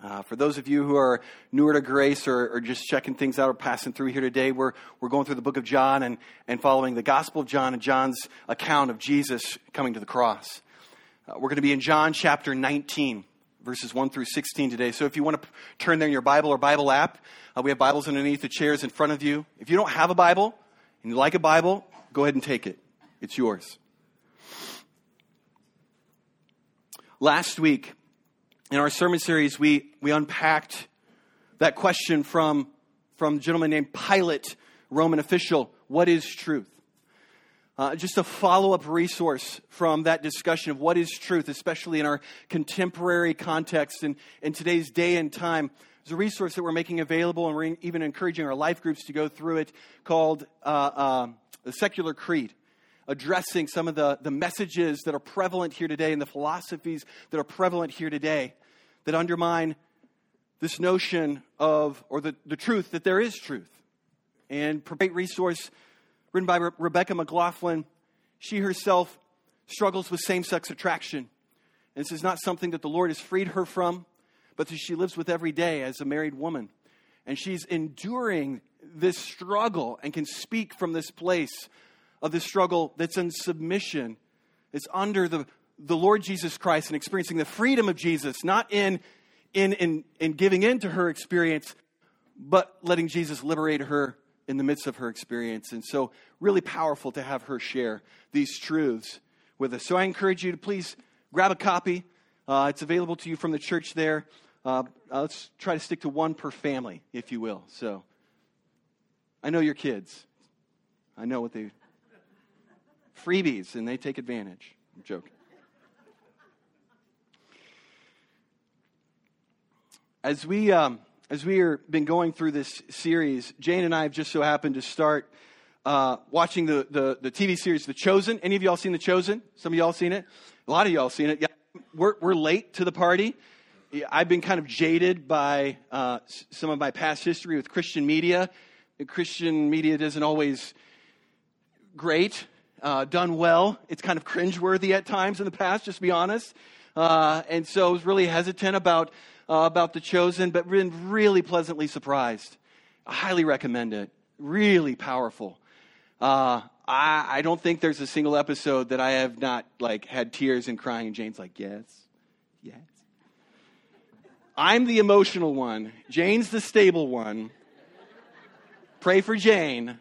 Uh, for those of you who are newer to grace or, or, just checking things out or passing through here today, we're, we're going through the book of John and, and following the Gospel of John and John's account of Jesus coming to the cross. Uh, we're going to be in John chapter 19, verses 1 through 16 today. So if you want to turn there in your Bible or Bible app, uh, we have Bibles underneath the chairs in front of you. If you don't have a Bible and you like a Bible, go ahead and take it. It's yours. Last week, in our sermon series, we, we unpacked that question from, from a gentleman named Pilate, Roman official what is truth? Uh, just a follow up resource from that discussion of what is truth, especially in our contemporary context and in today's day and time. There's a resource that we're making available, and we're even encouraging our life groups to go through it called uh, uh, The Secular Creed addressing some of the, the messages that are prevalent here today and the philosophies that are prevalent here today that undermine this notion of, or the, the truth that there is truth. And great resource written by Re- Rebecca McLaughlin. She herself struggles with same sex attraction. And this is not something that the Lord has freed her from, but that she lives with every day as a married woman. And she's enduring this struggle and can speak from this place of this struggle that's in submission, it's under the, the Lord Jesus Christ and experiencing the freedom of Jesus, not in, in, in, in giving in to her experience, but letting Jesus liberate her in the midst of her experience. And so, really powerful to have her share these truths with us. So, I encourage you to please grab a copy. Uh, it's available to you from the church there. Uh, uh, let's try to stick to one per family, if you will. So, I know your kids. I know what they freebies and they take advantage. I'm joking. As we, um, as we have been going through this series, Jane and I have just so happened to start uh, watching the, the, the, TV series The Chosen. Any of y'all seen The Chosen? Some of y'all seen it? A lot of y'all seen it. Yeah, we're, we're late to the party. I've been kind of jaded by uh, some of my past history with Christian media. Christian media doesn't always great uh, done well. It's kind of cringeworthy at times in the past, just to be honest. Uh, and so I was really hesitant about, uh, about The Chosen, but been really pleasantly surprised. I highly recommend it. Really powerful. Uh, I, I don't think there's a single episode that I have not like had tears and crying, and Jane's like, yes, yes. I'm the emotional one. Jane's the stable one. Pray for Jane.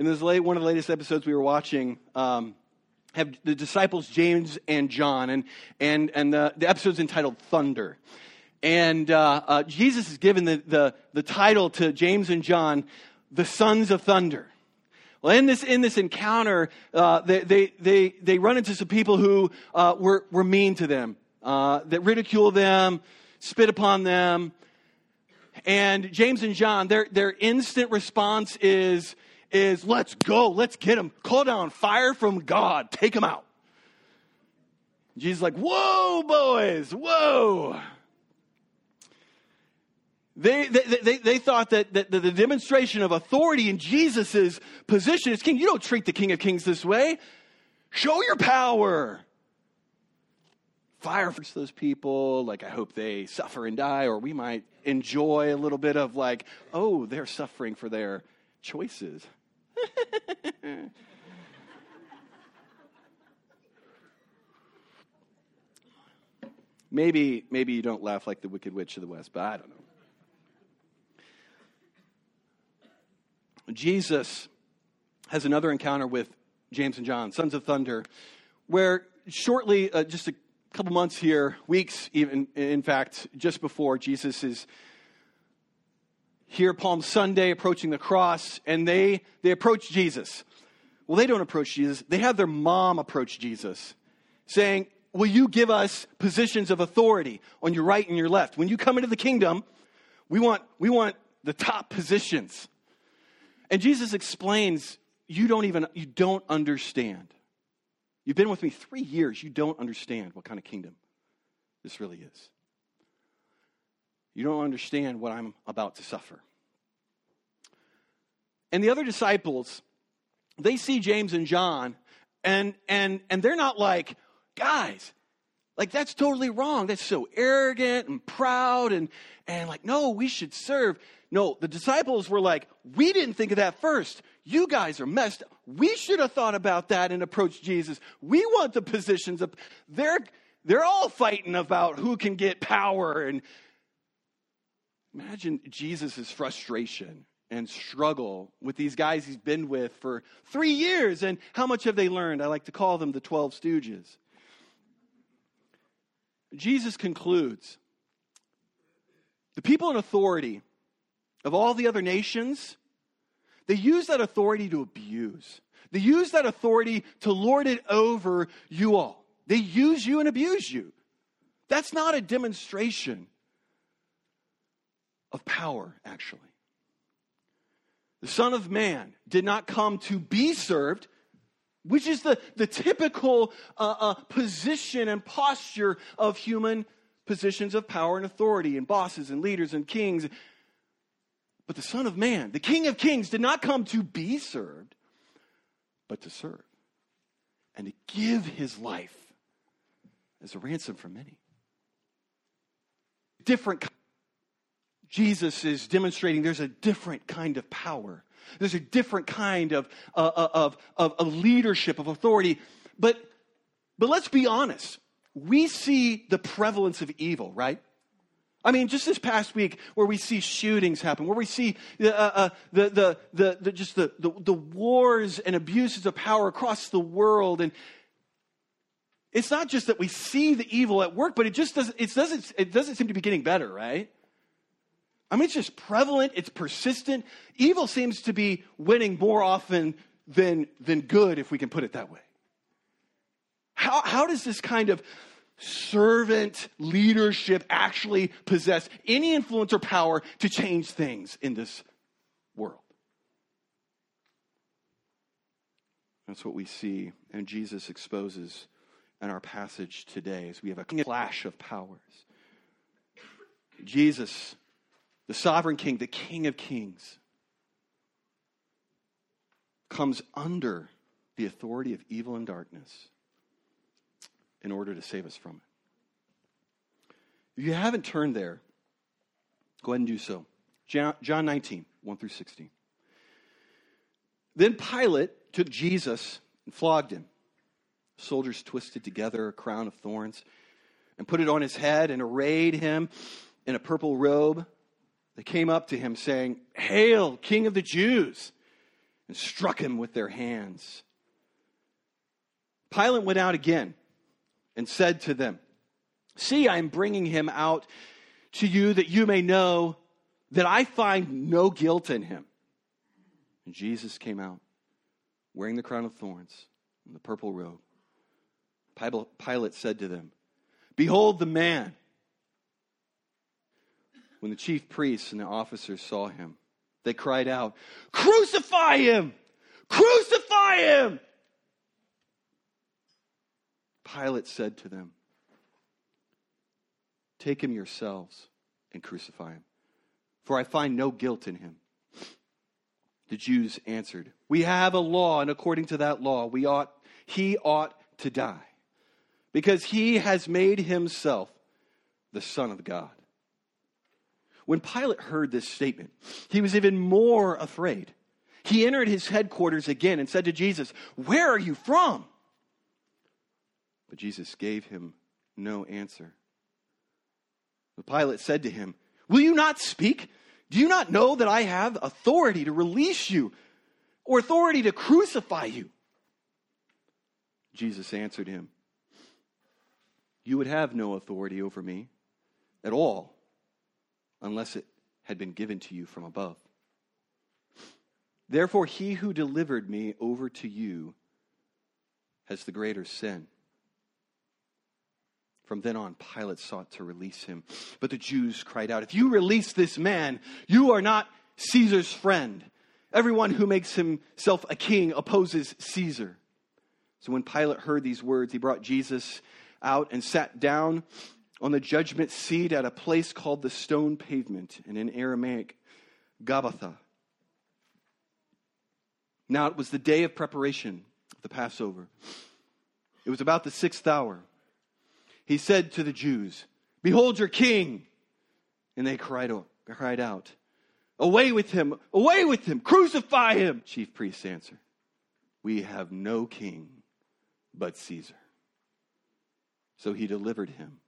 in this late, one of the latest episodes we were watching, um, have the disciples James and John, and and and the, the episode's entitled Thunder. And uh, uh, Jesus has given the, the, the title to James and John, the sons of thunder. Well, in this, in this encounter, uh, they, they, they, they run into some people who uh, were, were mean to them, uh, that ridicule them, spit upon them. And James and John, their, their instant response is, is let's go, let's get them. Call down fire from God, take them out. Jesus like, whoa, boys, whoa. They, they, they, they thought that, that the demonstration of authority in Jesus' position as king, you don't treat the King of Kings this way. Show your power. Fire for those people. Like, I hope they suffer and die, or we might enjoy a little bit of, like, oh, they're suffering for their choices. maybe, maybe you don't laugh like the Wicked Witch of the West, but I don't know. Jesus has another encounter with James and John, sons of thunder, where shortly, uh, just a couple months here, weeks even, in fact, just before Jesus is here Palm Sunday approaching the cross, and they, they approach Jesus. Well, they don't approach Jesus. They have their mom approach Jesus, saying, Will you give us positions of authority on your right and your left? When you come into the kingdom, we want, we want the top positions. And Jesus explains, You don't even, you don't understand. You've been with me three years. You don't understand what kind of kingdom this really is. You don't understand what I'm about to suffer. And the other disciples, they see James and John, and and and they're not like, guys, Like, that's totally wrong. That's so arrogant and proud and, and like, no, we should serve. No, the disciples were like, we didn't think of that first. You guys are messed up. We should have thought about that and approached Jesus. We want the positions of, they're, they're all fighting about who can get power. And imagine Jesus' frustration and struggle with these guys he's been with for three years. And how much have they learned? I like to call them the 12 stooges. Jesus concludes the people in authority of all the other nations, they use that authority to abuse. They use that authority to lord it over you all. They use you and abuse you. That's not a demonstration of power, actually. The Son of Man did not come to be served, which is the, the typical uh, uh, position and posture of human positions of power and authority, and bosses and leaders and kings. But the Son of Man, the King of Kings, did not come to be served, but to serve and to give his life as a ransom for many. Different Jesus is demonstrating there's a different kind of power. There's a different kind of, uh, uh, of, of, of leadership, of authority. But, but let's be honest. We see the prevalence of evil, right? I mean, just this past week, where we see shootings happen, where we see uh, uh, the, the, the, the, just the, the, the wars and abuses of power across the world, and it's not just that we see the evil at work, but it just doesn't, it doesn't, it doesn't seem to be getting better, right? I mean, it's just prevalent, it's persistent. Evil seems to be winning more often than, than good, if we can put it that way. How, how does this kind of servant leadership actually possess any influence or power to change things in this world? That's what we see, and Jesus exposes in our passage today as we have a clash of powers. Jesus the sovereign king, the king of kings, comes under the authority of evil and darkness in order to save us from it. If you haven't turned there, go ahead and do so. John 19, 1 through 16. Then Pilate took Jesus and flogged him. Soldiers twisted together a crown of thorns and put it on his head and arrayed him in a purple robe they came up to him saying, Hail, King of the Jews, and struck him with their hands. Pilate went out again and said to them, See, I am bringing him out to you that you may know that I find no guilt in him. And Jesus came out wearing the crown of thorns and the purple robe. Pilate said to them, Behold the man. When the chief priests and the officers saw him, they cried out, Crucify him! Crucify him! Pilate said to them, Take him yourselves and crucify him, for I find no guilt in him. The Jews answered, We have a law, and according to that law, we ought, he ought to die, because he has made himself the Son of God. When Pilate heard this statement, he was even more afraid. He entered his headquarters again and said to Jesus, Where are you from? But Jesus gave him no answer. The Pilate said to him, Will you not speak? Do you not know that I have authority to release you or authority to crucify you? Jesus answered him, You would have no authority over me at all unless it had been given to you from above. Therefore, he who delivered me over to you has the greater sin. From then on, Pilate sought to release him. But the Jews cried out, If you release this man, you are not Caesar's friend. Everyone who makes himself a king opposes Caesar. So when Pilate heard these words, he brought Jesus out and sat down on the judgment seat at a place called the stone pavement, and in Aramaic, Gabbatha. Now it was the day of preparation the Passover. It was about the sixth hour. he said to the Jews, Behold your king. And they cried, cried out, Away with him! Away with him! Crucify him! Chief priests answered, We have no king but Caesar. So he delivered him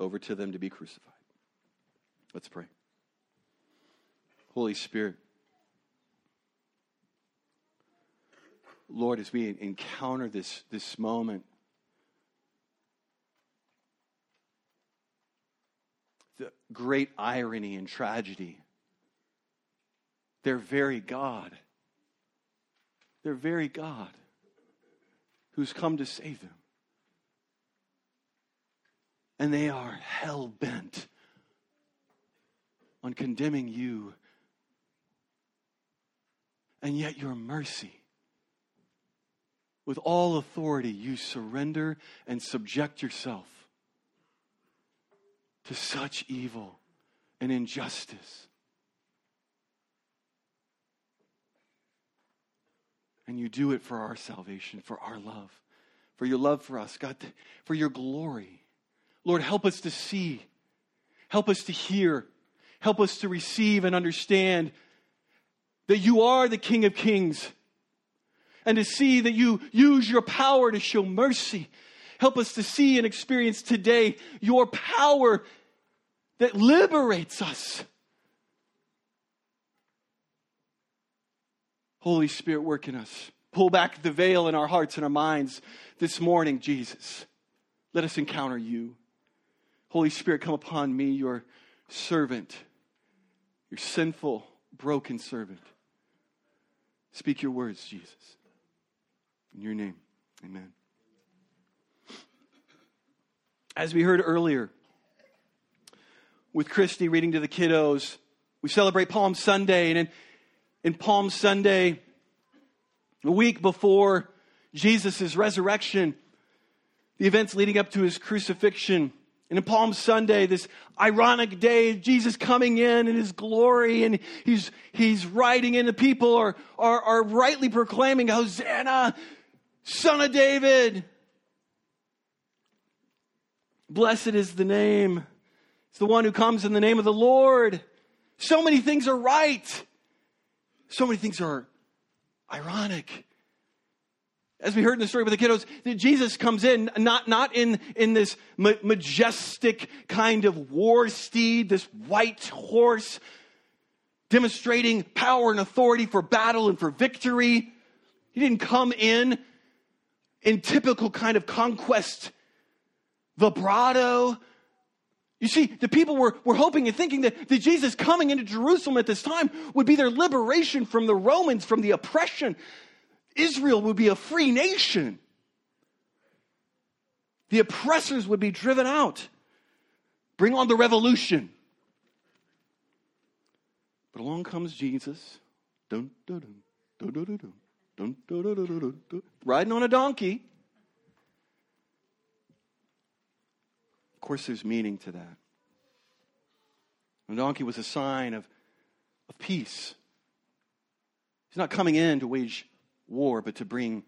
over to them to be crucified. Let's pray. Holy Spirit, Lord, as we encounter this, this moment, the great irony and tragedy, their very God, their very God who's come to save them. And they are hell bent on condemning you. And yet, your mercy, with all authority, you surrender and subject yourself to such evil and injustice. And you do it for our salvation, for our love, for your love for us, God, for your glory. Lord, help us to see, help us to hear, help us to receive and understand that you are the King of Kings and to see that you use your power to show mercy. Help us to see and experience today your power that liberates us Holy Spirit, work in us. Pull back the veil in our hearts and our minds this morning, Jesus. Let us encounter you. Holy Spirit, come upon me, your servant, your sinful, broken servant. Speak your words, Jesus. In your name, amen. As we heard earlier, with Christy reading to the kiddos, we celebrate Palm Sunday, and in in Palm Sunday, a week before Jesus' resurrection, the events leading up to his crucifixion. And in Palm Sunday, this ironic day, Jesus coming in in his glory, and he's, he's riding in, the people are, are, are rightly proclaiming, Hosanna, Son of David. Blessed is the name. It's the one who comes in the name of the Lord. So many things are right. So many things are ironic. As we heard in the story with the kiddos, Jesus comes in not, not in, in this majestic kind of war steed, this white horse, demonstrating power and authority for battle and for victory. He didn't come in in typical kind of conquest vibrato you see, the people were, were hoping and thinking that, that Jesus coming into Jerusalem at this time would be their liberation from the Romans, from the oppression. Israel would be a free nation. The oppressors would be driven out. Bring on the revolution. But along comes Jesus, dun, dun, dun, riding on a donkey. Of course, there's meaning to that. The donkey was a sign of, of peace. He's not coming in to wage war, but to bring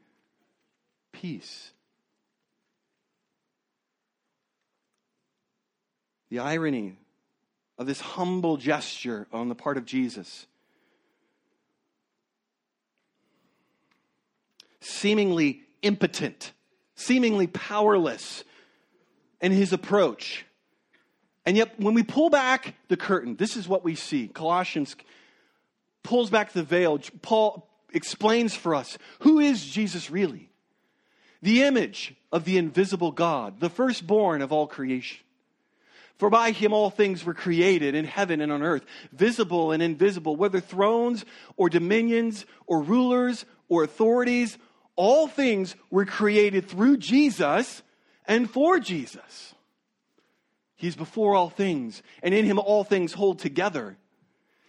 peace. The irony of this humble gesture on the part of Jesus. Seemingly impotent, seemingly powerless in his approach. And yet, when we pull back the curtain, this is what we see. Colossians pulls back the veil. Paul explains for us who is Jesus really? The image of the invisible God, the firstborn of all creation. For by him all things were created in heaven and on earth, visible and invisible, whether thrones or dominions or rulers or authorities, all things were created through Jesus and for Jesus. He's before all things, and in him all things hold together.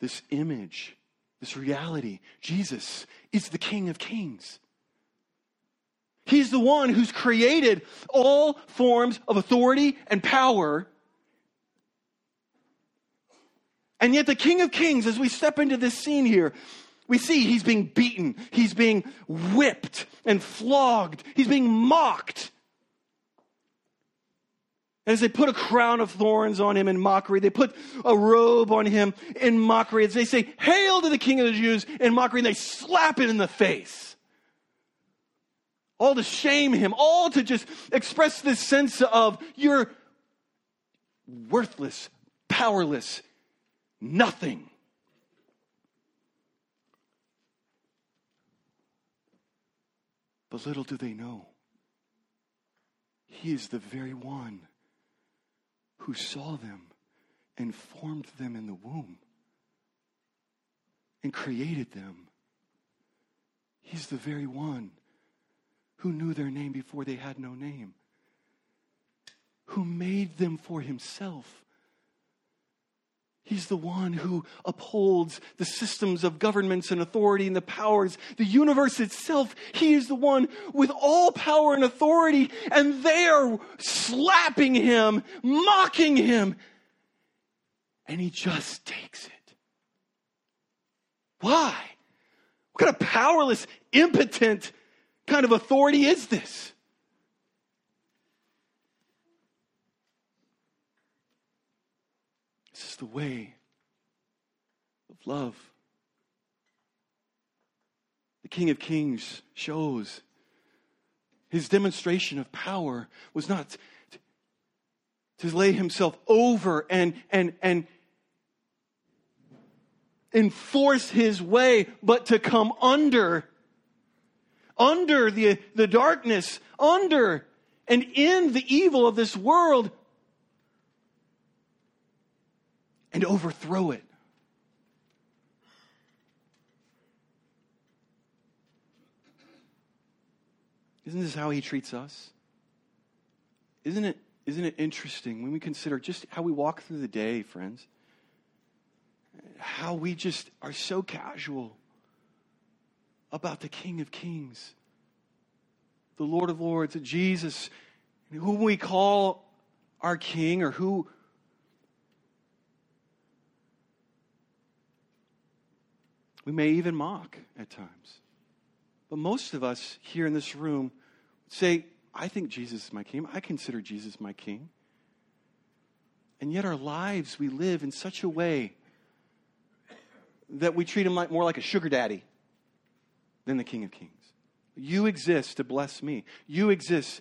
This image, this reality, Jesus is the King of Kings. He's the one who's created all forms of authority and power. And yet, the King of Kings, as we step into this scene here, we see he's being beaten, he's being whipped and flogged, he's being mocked. As they put a crown of thorns on him in mockery, they put a robe on him in mockery. As they say, Hail to the King of the Jews in mockery, and they slap it in the face. All to shame him, all to just express this sense of you're worthless, powerless, nothing. But little do they know, He is the very one who saw them and formed them in the womb and created them. He's the very one who knew their name before they had no name, who made them for himself He's the one who upholds the systems of governments and authority and the powers, the universe itself. He is the one with all power and authority, and they are slapping him, mocking him, and he just takes it. Why? What kind of powerless, impotent kind of authority is this? This is the way of love. The King of Kings shows his demonstration of power was not to lay himself over and, and, and enforce his way, but to come under, under the, the darkness, under and in the evil of this world and overthrow it. Isn't this how he treats us? Isn't it, isn't it interesting when we consider just how we walk through the day, friends? How we just are so casual about the King of Kings, the Lord of Lords, Jesus, whom we call our King or who We may even mock at times. But most of us here in this room say, I think Jesus is my king. I consider Jesus my king. And yet our lives we live in such a way that we treat him like more like a sugar daddy than the King of Kings. You exist to bless me. You exist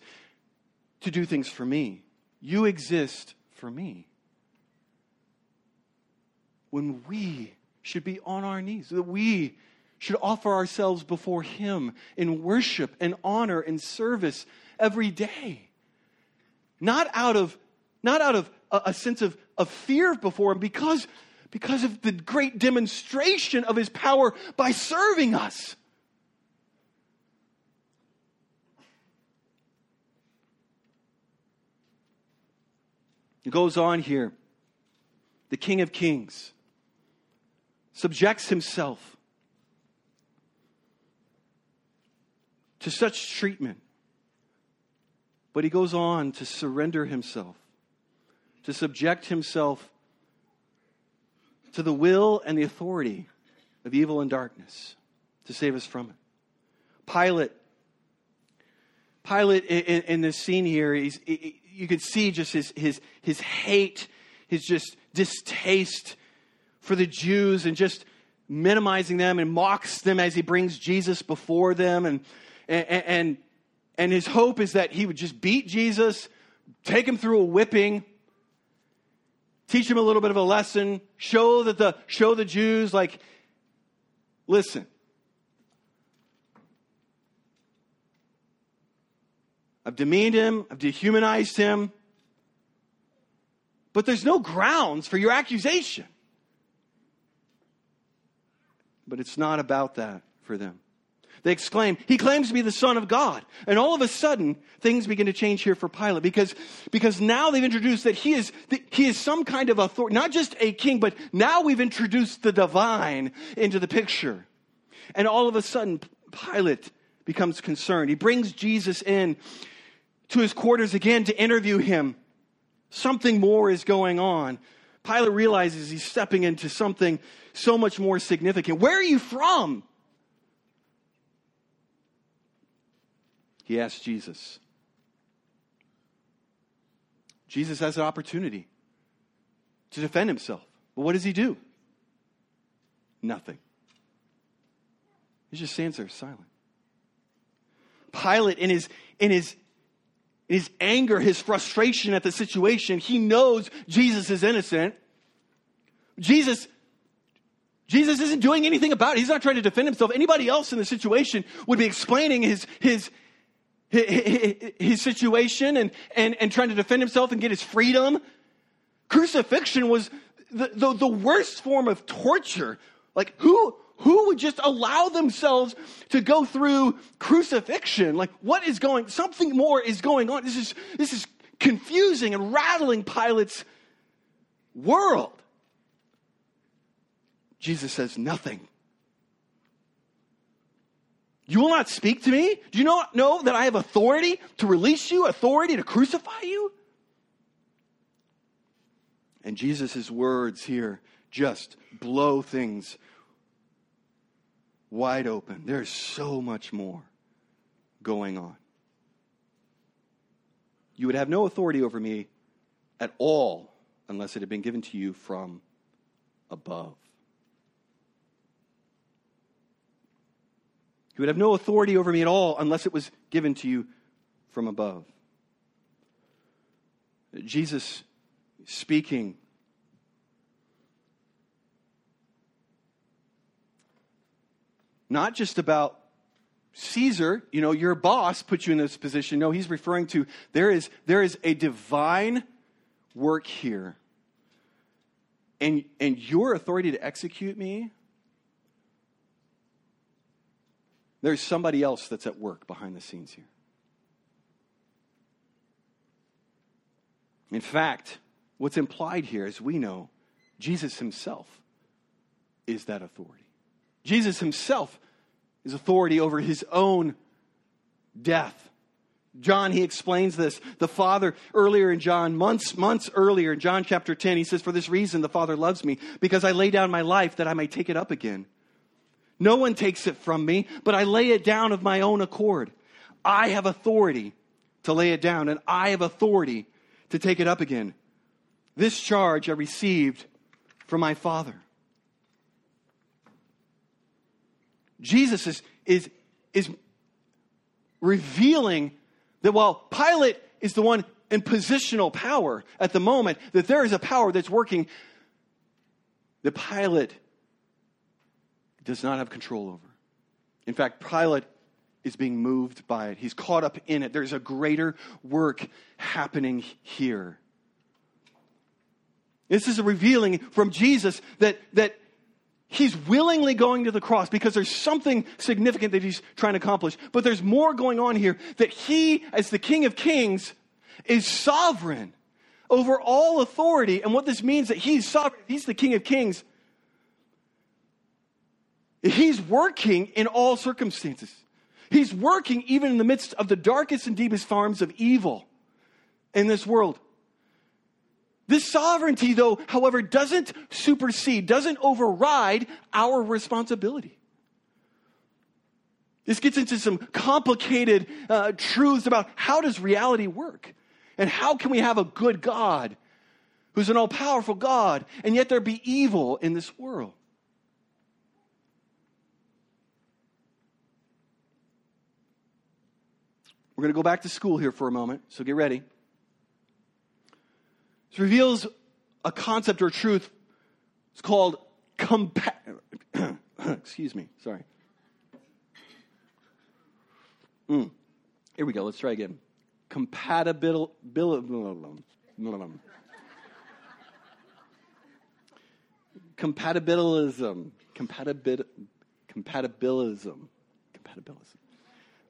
to do things for me. You exist for me. When we should be on our knees, that we should offer ourselves before Him in worship and honor and service every day. Not out of, not out of a, a sense of, of fear before Him, because, because of the great demonstration of His power by serving us. It goes on here. The King of Kings subjects himself to such treatment. But he goes on to surrender himself, to subject himself to the will and the authority of evil and darkness to save us from it. Pilate, Pilate in, in this scene here, he's, you could see just his, his, his hate, his just distaste for the Jews and just minimizing them and mocks them as he brings Jesus before them. And, and, and, and his hope is that he would just beat Jesus, take him through a whipping, teach him a little bit of a lesson, show that the show the Jews like, listen. I've demeaned him, I've dehumanized him, but there's no grounds for your accusation. But it's not about that for them. They exclaim, He claims to be the Son of God. And all of a sudden, things begin to change here for Pilate because, because now they've introduced that he is, he is some kind of authority, not just a king, but now we've introduced the divine into the picture. And all of a sudden, Pilate becomes concerned. He brings Jesus in to his quarters again to interview him. Something more is going on. Pilate realizes he's stepping into something so much more significant. Where are you from? He asks Jesus. Jesus has an opportunity to defend himself. But what does he do? Nothing. He just stands there silent. Pilate, in his, in his, in his anger, his frustration at the situation, he knows Jesus is innocent. Jesus, Jesus isn't doing anything about it. He's not trying to defend himself. Anybody else in the situation would be explaining his, his, his, his situation and, and, and trying to defend himself and get his freedom. Crucifixion was the, the, the worst form of torture. Like, who, who would just allow themselves to go through crucifixion? Like, what is going, something more is going on. This is, this is confusing and rattling Pilate's world. Jesus says nothing. You will not speak to me? Do you not know that I have authority to release you, authority to crucify you? And Jesus' words here just blow things wide open. There's so much more going on. You would have no authority over me at all unless it had been given to you from above. You would have no authority over me at all unless it was given to you from above. Jesus speaking not just about Caesar, you know, your boss put you in this position. No, he's referring to there is, there is a divine work here. And, and your authority to execute me, there's somebody else that's at work behind the scenes here. In fact, what's implied here, as we know, Jesus himself is that authority. Jesus himself is authority over his own death. John, he explains this. The Father, earlier in John, months, months earlier in John chapter 10, he says, For this reason the Father loves me, because I lay down my life that I may take it up again. No one takes it from me, but I lay it down of my own accord. I have authority to lay it down, and I have authority to take it up again. This charge I received from my Father. Jesus is, is, is revealing that while Pilate is the one in positional power at the moment, that there is a power that's working that Pilate does not have control over. In fact, Pilate is being moved by it. He's caught up in it. There's a greater work happening here. This is a revealing from Jesus that, that He's willingly going to the cross because there's something significant that he's trying to accomplish. But there's more going on here that he, as the King of Kings, is sovereign over all authority. And what this means that he's sovereign, he's the King of Kings. He's working in all circumstances. He's working even in the midst of the darkest and deepest forms of evil in this world. This sovereignty, though, however, doesn't supersede, doesn't override our responsibility. This gets into some complicated uh, truths about how does reality work? And how can we have a good God who's an all powerful God, and yet there be evil in this world? We're going to go back to school here for a moment, so get ready. It reveals a concept or truth. It's called compa- excuse me, sorry. Mm. Here we go. Let's try again. Compatibil- compatibilism. Compatibil- compatibilism. compatibilism.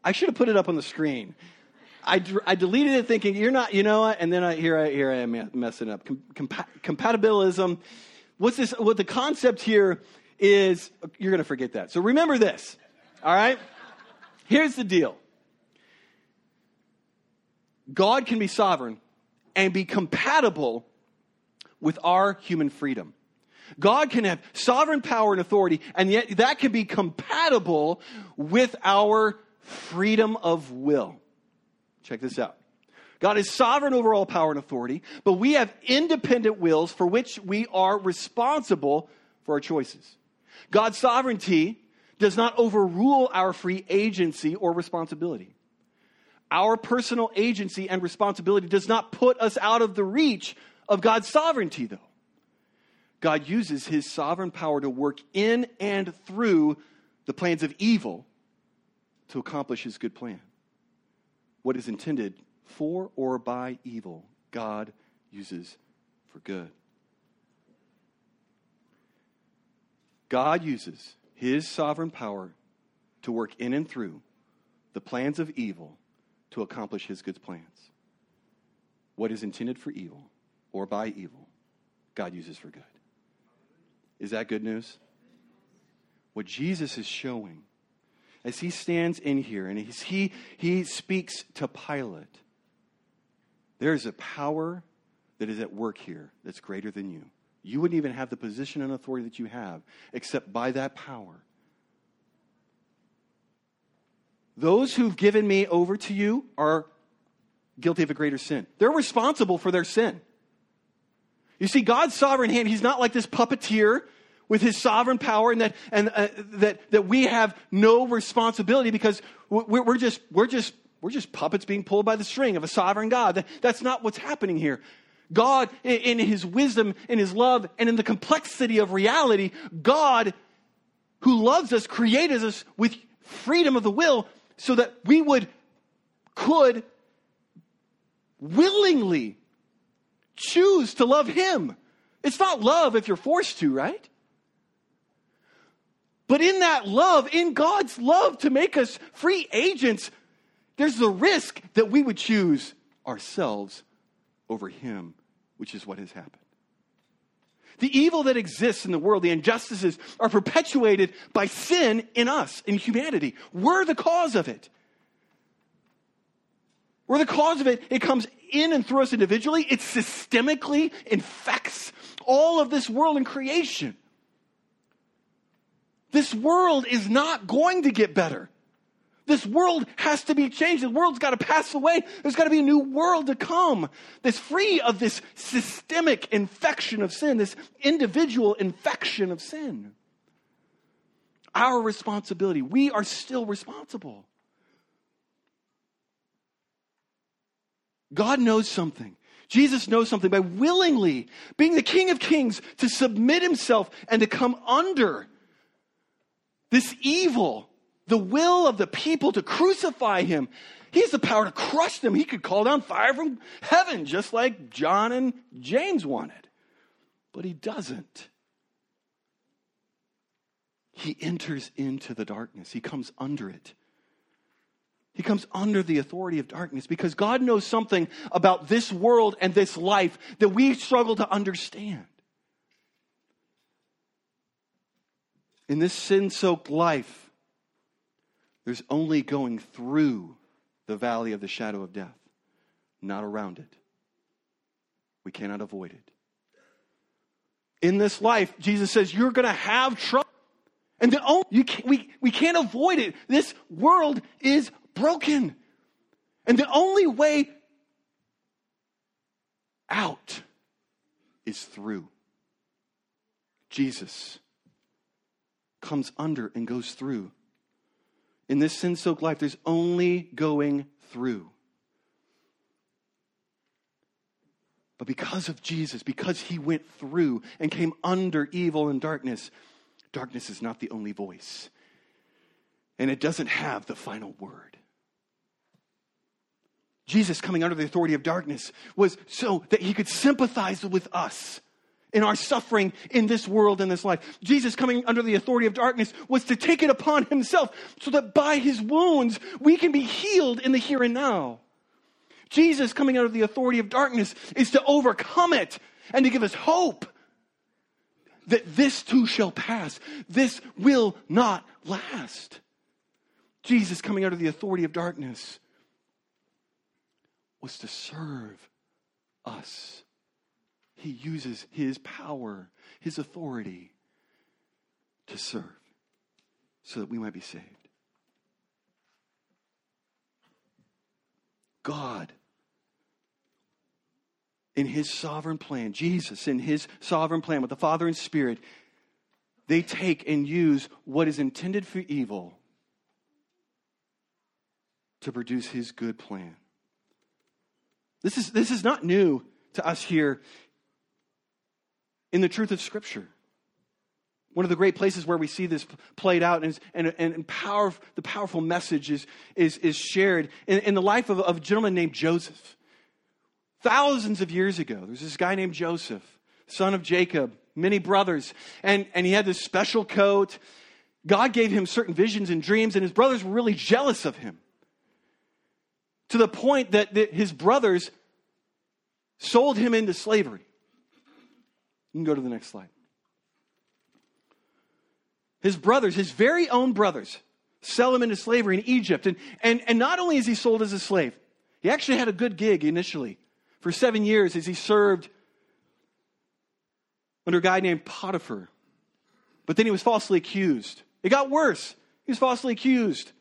I should have put it up on the screen. I, I deleted it thinking, you're not, you know what? And then I, here, I, here I am messing up. Com, compa- compatibilism. What's this? What the concept here is, you're going to forget that. So remember this, all right? Here's the deal God can be sovereign and be compatible with our human freedom. God can have sovereign power and authority, and yet that can be compatible with our freedom of will. Check this out. God is sovereign over all power and authority, but we have independent wills for which we are responsible for our choices. God's sovereignty does not overrule our free agency or responsibility. Our personal agency and responsibility does not put us out of the reach of God's sovereignty, though. God uses his sovereign power to work in and through the plans of evil to accomplish his good plan. What is intended for or by evil, God uses for good. God uses his sovereign power to work in and through the plans of evil to accomplish his good plans. What is intended for evil or by evil, God uses for good. Is that good news? What Jesus is showing as he stands in here and he, he speaks to Pilate, there is a power that is at work here that's greater than you. You wouldn't even have the position and authority that you have except by that power. Those who've given me over to you are guilty of a greater sin. They're responsible for their sin. You see, God's sovereign hand, He's not like this puppeteer with His sovereign power and that, and, uh, that, that we have no responsibility because we're, we're, just, we're, just, we're just puppets being pulled by the string of a sovereign God. That, That's not what's happening here. God, in His wisdom, in His love, and in the complexity of reality, God, who loves us, created us with freedom of the will so that we would, could willingly choose to love Him. It's not love if you're forced to, right? But in that love, in God's love to make us free agents, there's the risk that we would choose ourselves over Him, which is what has happened. The evil that exists in the world, the injustices, are perpetuated by sin in us, in humanity. We're the cause of it. We're the cause of it. It comes in and through us individually. It systemically infects all of this world and creation. This world is not going to get better. This world has to be changed. The world's got to pass away. There's got to be a new world to come that's free of this systemic infection of sin, this individual infection of sin. Our responsibility, we are still responsible. God knows something. Jesus knows something by willingly being the King of Kings to submit himself and to come under this evil, the will of the people to crucify him. He has the power to crush them. He could call down fire from heaven, just like John and James wanted. But he doesn't. He enters into the darkness, he comes under it. He comes under the authority of darkness because God knows something about this world and this life that we struggle to understand. In this sin soaked life, there's only going through the valley of the shadow of death, not around it. We cannot avoid it. In this life, Jesus says, you're going to have trouble. And the only, you can't, we, we can't avoid it. This world is broken. And the only way out is through. Jesus comes under and goes through. In this sin soaked life, there's only going through. But because of Jesus, because he went through and came under evil and darkness, darkness is not the only voice. And it doesn't have the final word. Jesus coming under the authority of darkness was so that he could sympathize with us in our suffering in this world, in this life. Jesus coming under the authority of darkness was to take it upon himself so that by his wounds we can be healed in the here and now. Jesus coming out of the authority of darkness is to overcome it and to give us hope that this too shall pass. This will not last. Jesus coming out of the authority of darkness was to serve us. He uses his power, his authority to serve so that we might be saved. God, in his sovereign plan, Jesus, in his sovereign plan with the Father and Spirit, they take and use what is intended for evil to produce his good plan. This is, this is not new to us here in the truth of Scripture. One of the great places where we see this played out and, and, and power, the powerful message is, is, is shared in, in the life of, of a gentleman named Joseph. Thousands of years ago, there's this guy named Joseph, son of Jacob, many brothers, and, and he had this special coat. God gave him certain visions and dreams, and his brothers were really jealous of him to the point that, that his brothers sold him into slavery. You can go to the next slide. His brothers, his very own brothers, sell him into slavery in Egypt. And, and, and not only is he sold as a slave, he actually had a good gig initially. For seven years, as he served under a guy named Potiphar. But then he was falsely accused. It got worse. He was falsely accused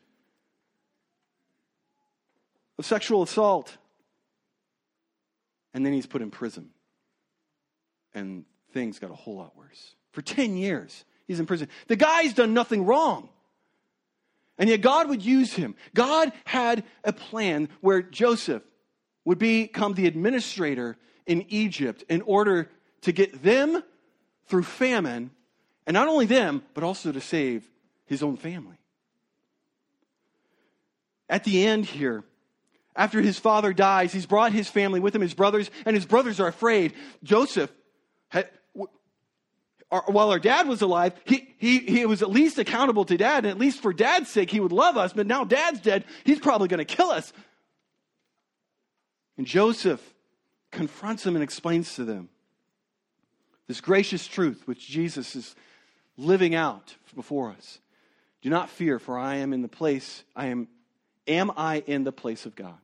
of sexual assault. And then he's put in prison. And things got a whole lot worse. For 10 years, he's in prison. The guy's done nothing wrong. And yet God would use him. God had a plan where Joseph would become the administrator in Egypt in order to get them through famine, and not only them, but also to save his own family. At the end here, after his father dies, he's brought his family with him, his brothers, and his brothers are afraid. Joseph, had, while our dad was alive, he, he, he was at least accountable to dad, and at least for dad's sake, he would love us, but now dad's dead, he's probably going to kill us. And Joseph confronts them and explains to them this gracious truth which Jesus is living out before us. Do not fear, for I am in the place, I am Am I in the place of God?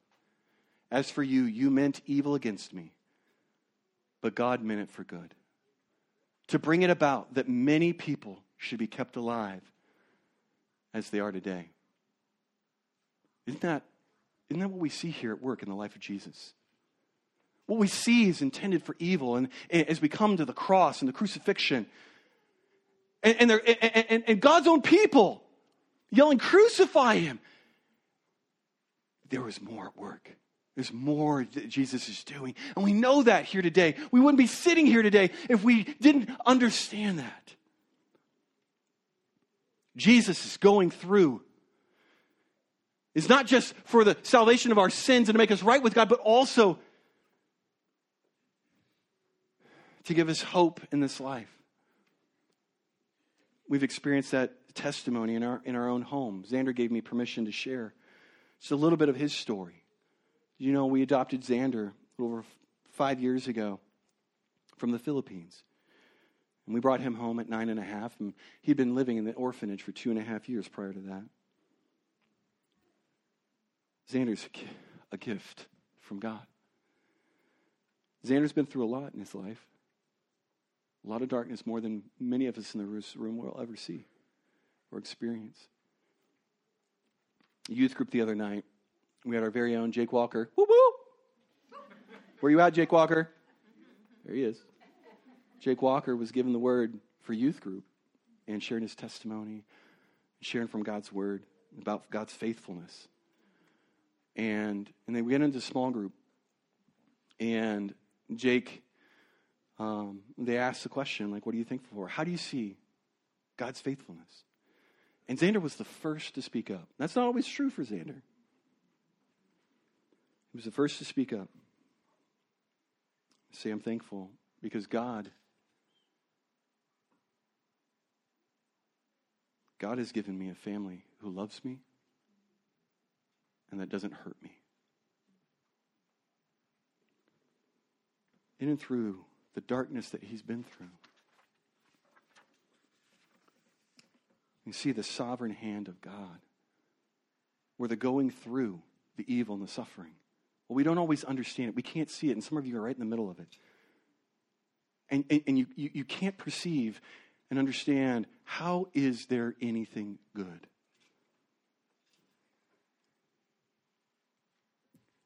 As for you, you meant evil against me, but God meant it for good. To bring it about that many people should be kept alive as they are today. Isn't that, isn't that what we see here at work in the life of Jesus? What we see is intended for evil, and, and as we come to the cross and the crucifixion, and, and, and, and God's own people yelling, Crucify him! there was more at work. There's more that Jesus is doing. And we know that here today. We wouldn't be sitting here today if we didn't understand that. Jesus is going through is not just for the salvation of our sins and to make us right with God, but also to give us hope in this life. We've experienced that testimony in our, in our own home. Xander gave me permission to share just a little bit of his story. You know, we adopted Xander over five years ago from the Philippines. And we brought him home at nine and a half, and he'd been living in the orphanage for two and a half years prior to that. Xander's a gift from God. Xander's been through a lot in his life. A lot of darkness, more than many of us in the room will ever see or experience A youth group the other night. We had our very own Jake Walker. Woo woo! Where you at, Jake Walker? There he is. Jake Walker was given the word for youth group and sharing his testimony, sharing from God's word about God's faithfulness. And and then we get into small group, and Jake, um, they asked the question like, "What do you think for? How do you see God's faithfulness?" And Xander was the first to speak up. That's not always true for Xander. He was the first to speak up. Say, I'm thankful because God, God has given me a family who loves me and that doesn't hurt me. In and through the darkness that he's been through. You see the sovereign hand of God where the going through the evil and the suffering well, we don't always understand it. We can't see it, and some of you are right in the middle of it. And, and, and you, you, you can't perceive and understand how is there anything good?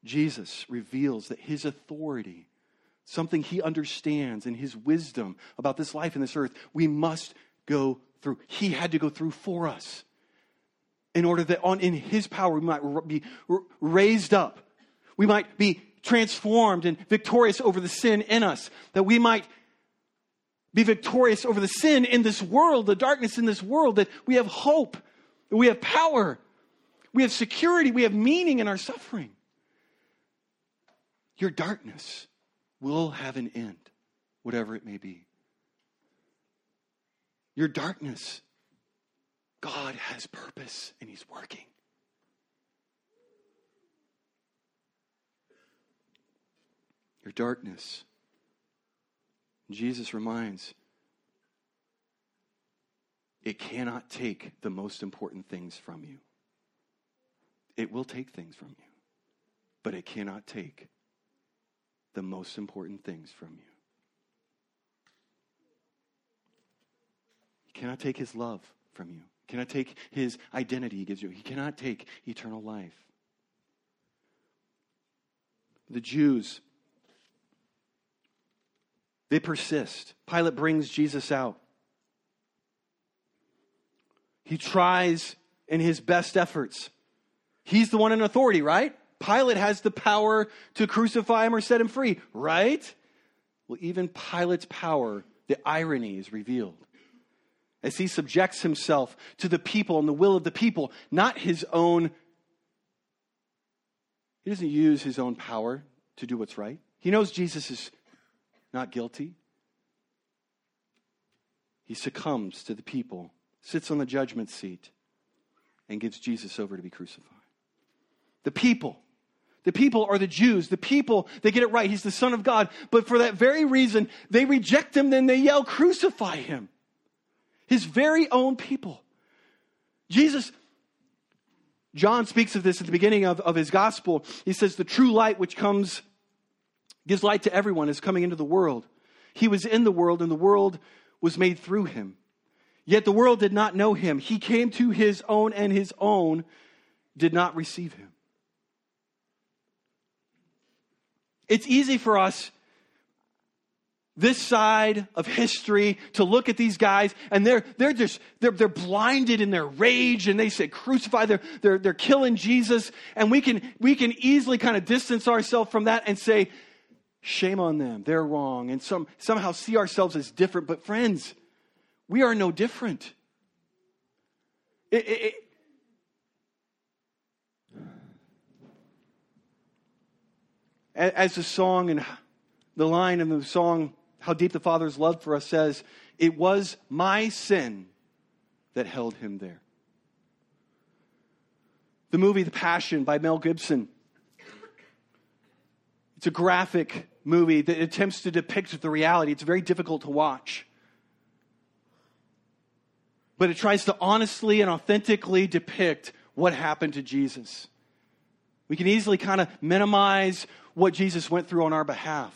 Jesus reveals that his authority, something he understands and his wisdom about this life and this earth, we must go through. He had to go through for us in order that on in his power we might be raised up. We might be transformed and victorious over the sin in us, that we might be victorious over the sin in this world, the darkness in this world, that we have hope, we have power, we have security, we have meaning in our suffering. Your darkness will have an end, whatever it may be. Your darkness, God has purpose and He's working. Your darkness, Jesus reminds, it cannot take the most important things from you. It will take things from you, but it cannot take the most important things from you. He cannot take his love from you. He cannot take his identity he gives you. He cannot take eternal life. The Jews, they persist. Pilate brings Jesus out. He tries in his best efforts. He's the one in authority, right? Pilate has the power to crucify him or set him free, right? Well, even Pilate's power, the irony is revealed. As he subjects himself to the people and the will of the people, not his own. He doesn't use his own power to do what's right. He knows Jesus is not guilty. He succumbs to the people, sits on the judgment seat, and gives Jesus over to be crucified. The people the people are the Jews. The people, they get it right. He's the Son of God. But for that very reason, they reject him, then they yell, Crucify him. His very own people. Jesus, John speaks of this at the beginning of, of his gospel. He says, The true light which comes, gives light to everyone, is coming into the world. He was in the world, and the world was made through him. Yet the world did not know him. He came to his own, and his own did not receive him. It's easy for us this side of history to look at these guys and they're, they're just they're, they're blinded in their rage and they say crucify they're, they're, they're killing jesus and we can we can easily kind of distance ourselves from that and say shame on them they're wrong and some, somehow see ourselves as different but friends we are no different it, it, as the song and the line in the song, How Deep the Father's Love for Us says, it was my sin that held him there. The movie The Passion by Mel Gibson. It's a graphic movie that attempts to depict the reality. It's very difficult to watch. But it tries to honestly and authentically depict what happened to Jesus. We can easily kind of minimize what Jesus went through on our behalf.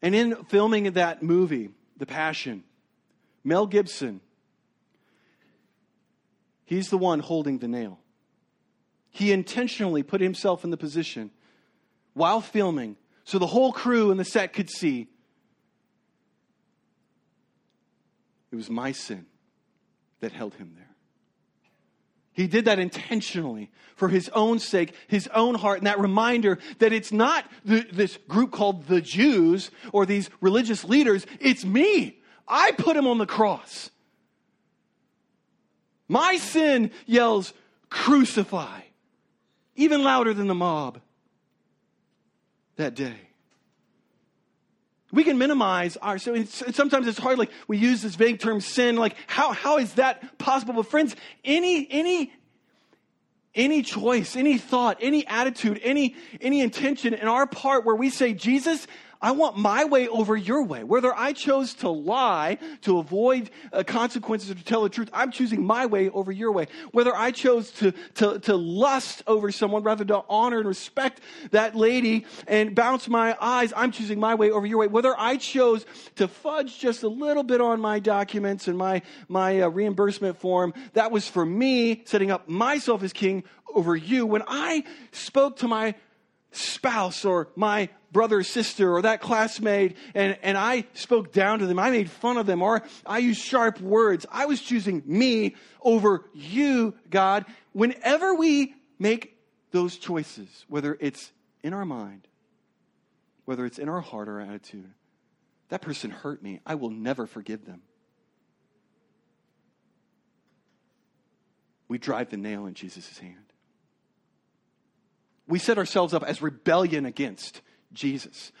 And in filming that movie, The Passion, Mel Gibson, he's the one holding the nail. He intentionally put himself in the position while filming so the whole crew and the set could see it was my sin that held him there. He did that intentionally for his own sake, his own heart, and that reminder that it's not the, this group called the Jews or these religious leaders, it's me. I put him on the cross. My sin yells, crucify, even louder than the mob that day. We can minimize our, so sometimes it's hard, like we use this vague term sin, like how, how is that possible? But friends, any, any, any choice, any thought, any attitude, any, any intention in our part where we say, Jesus, I want my way over your way. Whether I chose to lie to avoid uh, consequences or to tell the truth, I'm choosing my way over your way. Whether I chose to, to, to lust over someone rather than honor and respect that lady and bounce my eyes, I'm choosing my way over your way. Whether I chose to fudge just a little bit on my documents and my, my uh, reimbursement form, that was for me setting up myself as king over you. When I spoke to my spouse or my brother or sister or that classmate and, and I spoke down to them, I made fun of them, or I used sharp words. I was choosing me over you, God. Whenever we make those choices, whether it's in our mind, whether it's in our heart or attitude, that person hurt me. I will never forgive them. We drive the nail in Jesus' hand. We set ourselves up as rebellion against Jesus.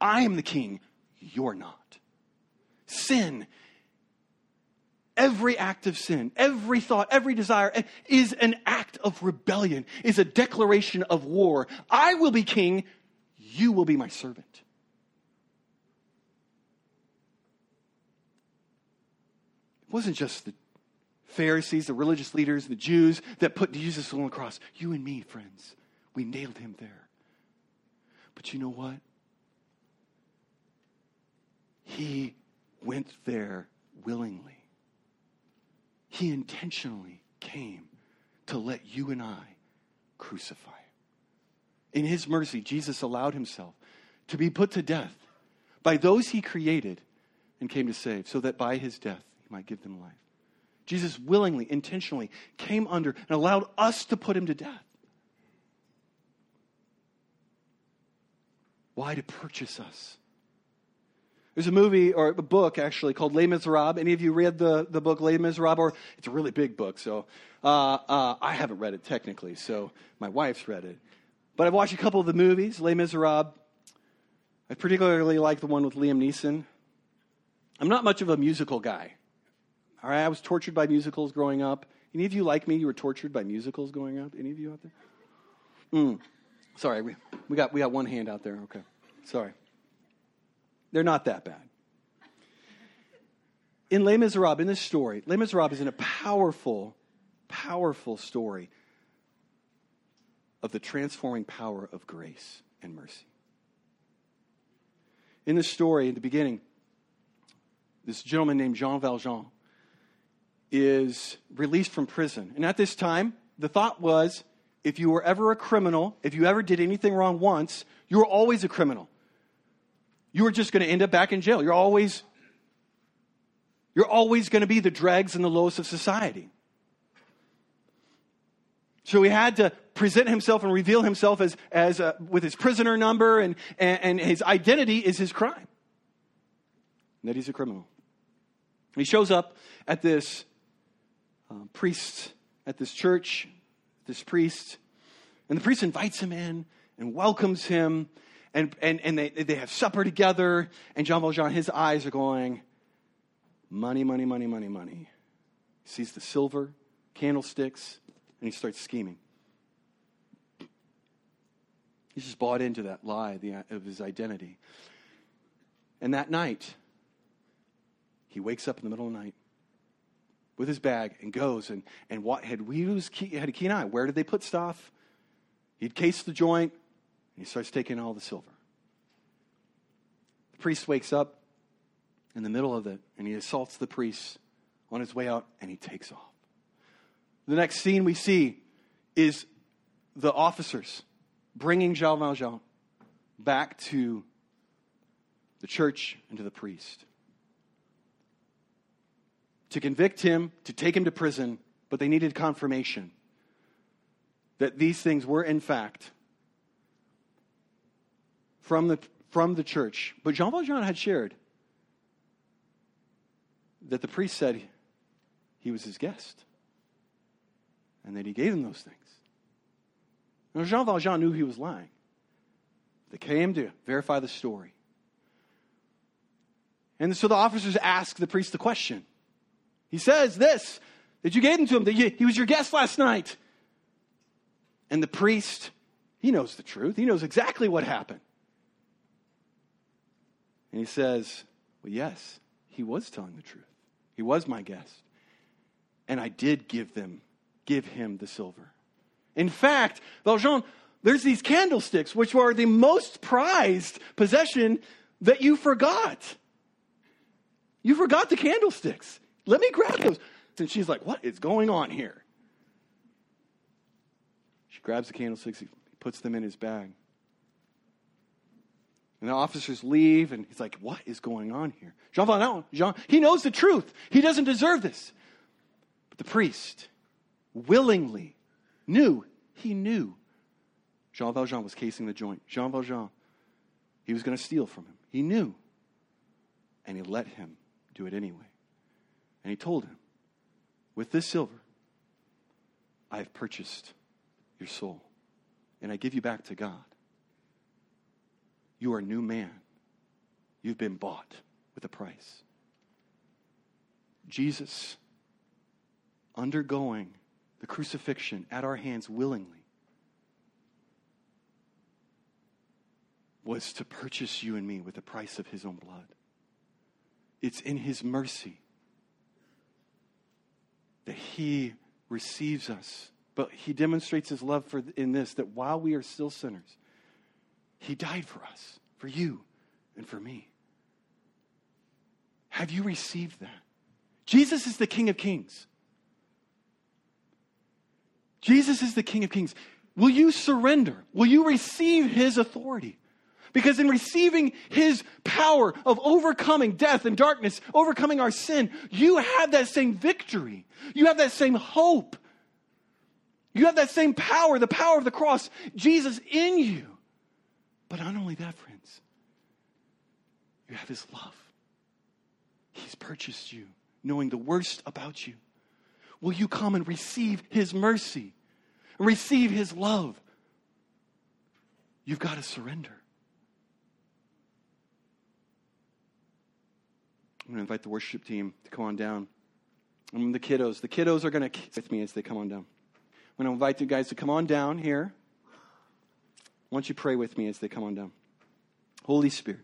I am the king, you're not. Sin, every act of sin, every thought, every desire is an act of rebellion, is a declaration of war. I will be king, you will be my servant. It wasn't just the Pharisees, the religious leaders, the Jews that put Jesus on the cross. You and me, friends, we nailed him there. But you know what? He went there willingly. He intentionally came to let you and I crucify. Him. In his mercy, Jesus allowed himself to be put to death by those he created and came to save, so that by his death he might give them life. Jesus willingly, intentionally came under and allowed us to put him to death. Why? To purchase us. There's a movie or a book actually called Les Miserables. Any of you read the, the book Les Miserables? Or it's a really big book, so uh, uh, I haven't read it technically, so my wife's read it. But I've watched a couple of the movies, Les Miserables. I particularly like the one with Liam Neeson. I'm not much of a musical guy. All right, I was tortured by musicals growing up. Any of you like me? You were tortured by musicals growing up? Any of you out there? Mm. Sorry, we, we, got, we got one hand out there. Okay. Sorry. They're not that bad. In Les Miserables, in this story, Les Miserables is in a powerful, powerful story of the transforming power of grace and mercy. In this story, in the beginning, this gentleman named Jean Valjean is released from prison. And at this time, the thought was if you were ever a criminal, if you ever did anything wrong once, you were always a criminal. You were just going to end up back in jail. You're always you're always going to be the dregs and the lowest of society. So he had to present himself and reveal himself as, as a, with his prisoner number, and, and, and his identity is his crime. And that he's a criminal. He shows up at this uh, priest, at this church, this priest. And the priest invites him in and welcomes him. And, and, and they, they have supper together. And Jean Valjean, his eyes are going, money, money, money, money, money. He sees the silver, candlesticks, and he starts scheming. He's just bought into that lie of his identity. And that night, he wakes up in the middle of the night with his bag and goes and, and what, had we used key, had a keen eye. Where did they put stuff? He'd case the joint and he starts taking all the silver. The priest wakes up in the middle of it and he assaults the priest on his way out and he takes off. The next scene we see is the officers bringing Jean Valjean back to the church and to the priest to convict him, to take him to prison, but they needed confirmation that these things were, in fact, from the, from the church. But Jean Valjean had shared that the priest said he was his guest and that he gave him those things. Now, Jean Valjean knew he was lying. They came to verify the story. And so the officers ask the priest the question. He says this that you gave him to him, that you, he was your guest last night. And the priest, he knows the truth. He knows exactly what happened. And he says, Well, yes, he was telling the truth. He was my guest. And I did give them, give him the silver. In fact, Valjean, there's these candlesticks, which are the most prized possession that you forgot. You forgot the candlesticks. Let me grab those. And she's like, What is going on here? She grabs the candlesticks, he puts them in his bag. And the officers leave, and he's like, What is going on here? Jean Valjean, Jean, he knows the truth. He doesn't deserve this. But the priest willingly knew, he knew Jean Valjean was casing the joint. Jean Valjean, he was going to steal from him. He knew. And he let him do it anyway. And he told him, With this silver, I have purchased your soul, and I give you back to God. You are a new man. You've been bought with a price. Jesus, undergoing the crucifixion at our hands willingly, was to purchase you and me with the price of his own blood. It's in his mercy that he receives us. But he demonstrates his love for, in this that while we are still sinners, he died for us, for you, and for me. Have you received that? Jesus is the King of Kings. Jesus is the King of Kings. Will you surrender? Will you receive his authority? Because in receiving his power of overcoming death and darkness, overcoming our sin, you have that same victory. You have that same hope. You have that same power, the power of the cross, Jesus in you. But not only that, friends, you have his love. He's purchased you, knowing the worst about you. Will you come and receive his mercy receive his love? You've got to surrender. I'm going to invite the worship team to come on down. And the kiddos. The kiddos are going to with me as they come on down. I'm going to invite you guys to come on down here. Why don't you pray with me as they come on down? Holy Spirit,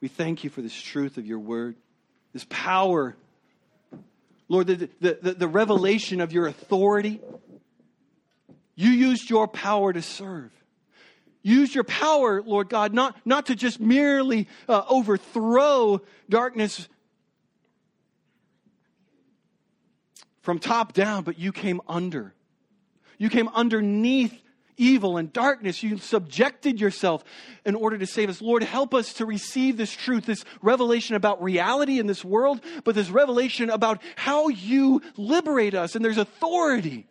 we thank you for this truth of your word, this power. Lord, the, the, the, the revelation of your authority. You used your power to serve. Use your power, Lord God, not, not to just merely uh, overthrow darkness from top down, but you came under. You came underneath evil and darkness. You subjected yourself in order to save us. Lord, help us to receive this truth, this revelation about reality in this world, but this revelation about how you liberate us. And there's authority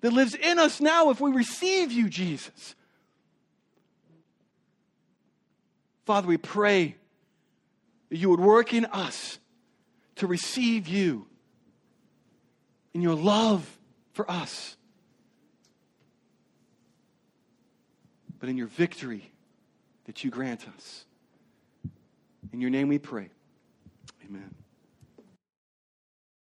that lives in us now if we receive you, Jesus. Father, we pray that you would work in us to receive you in your love for us, but in your victory that you grant us. In your name we pray. Amen.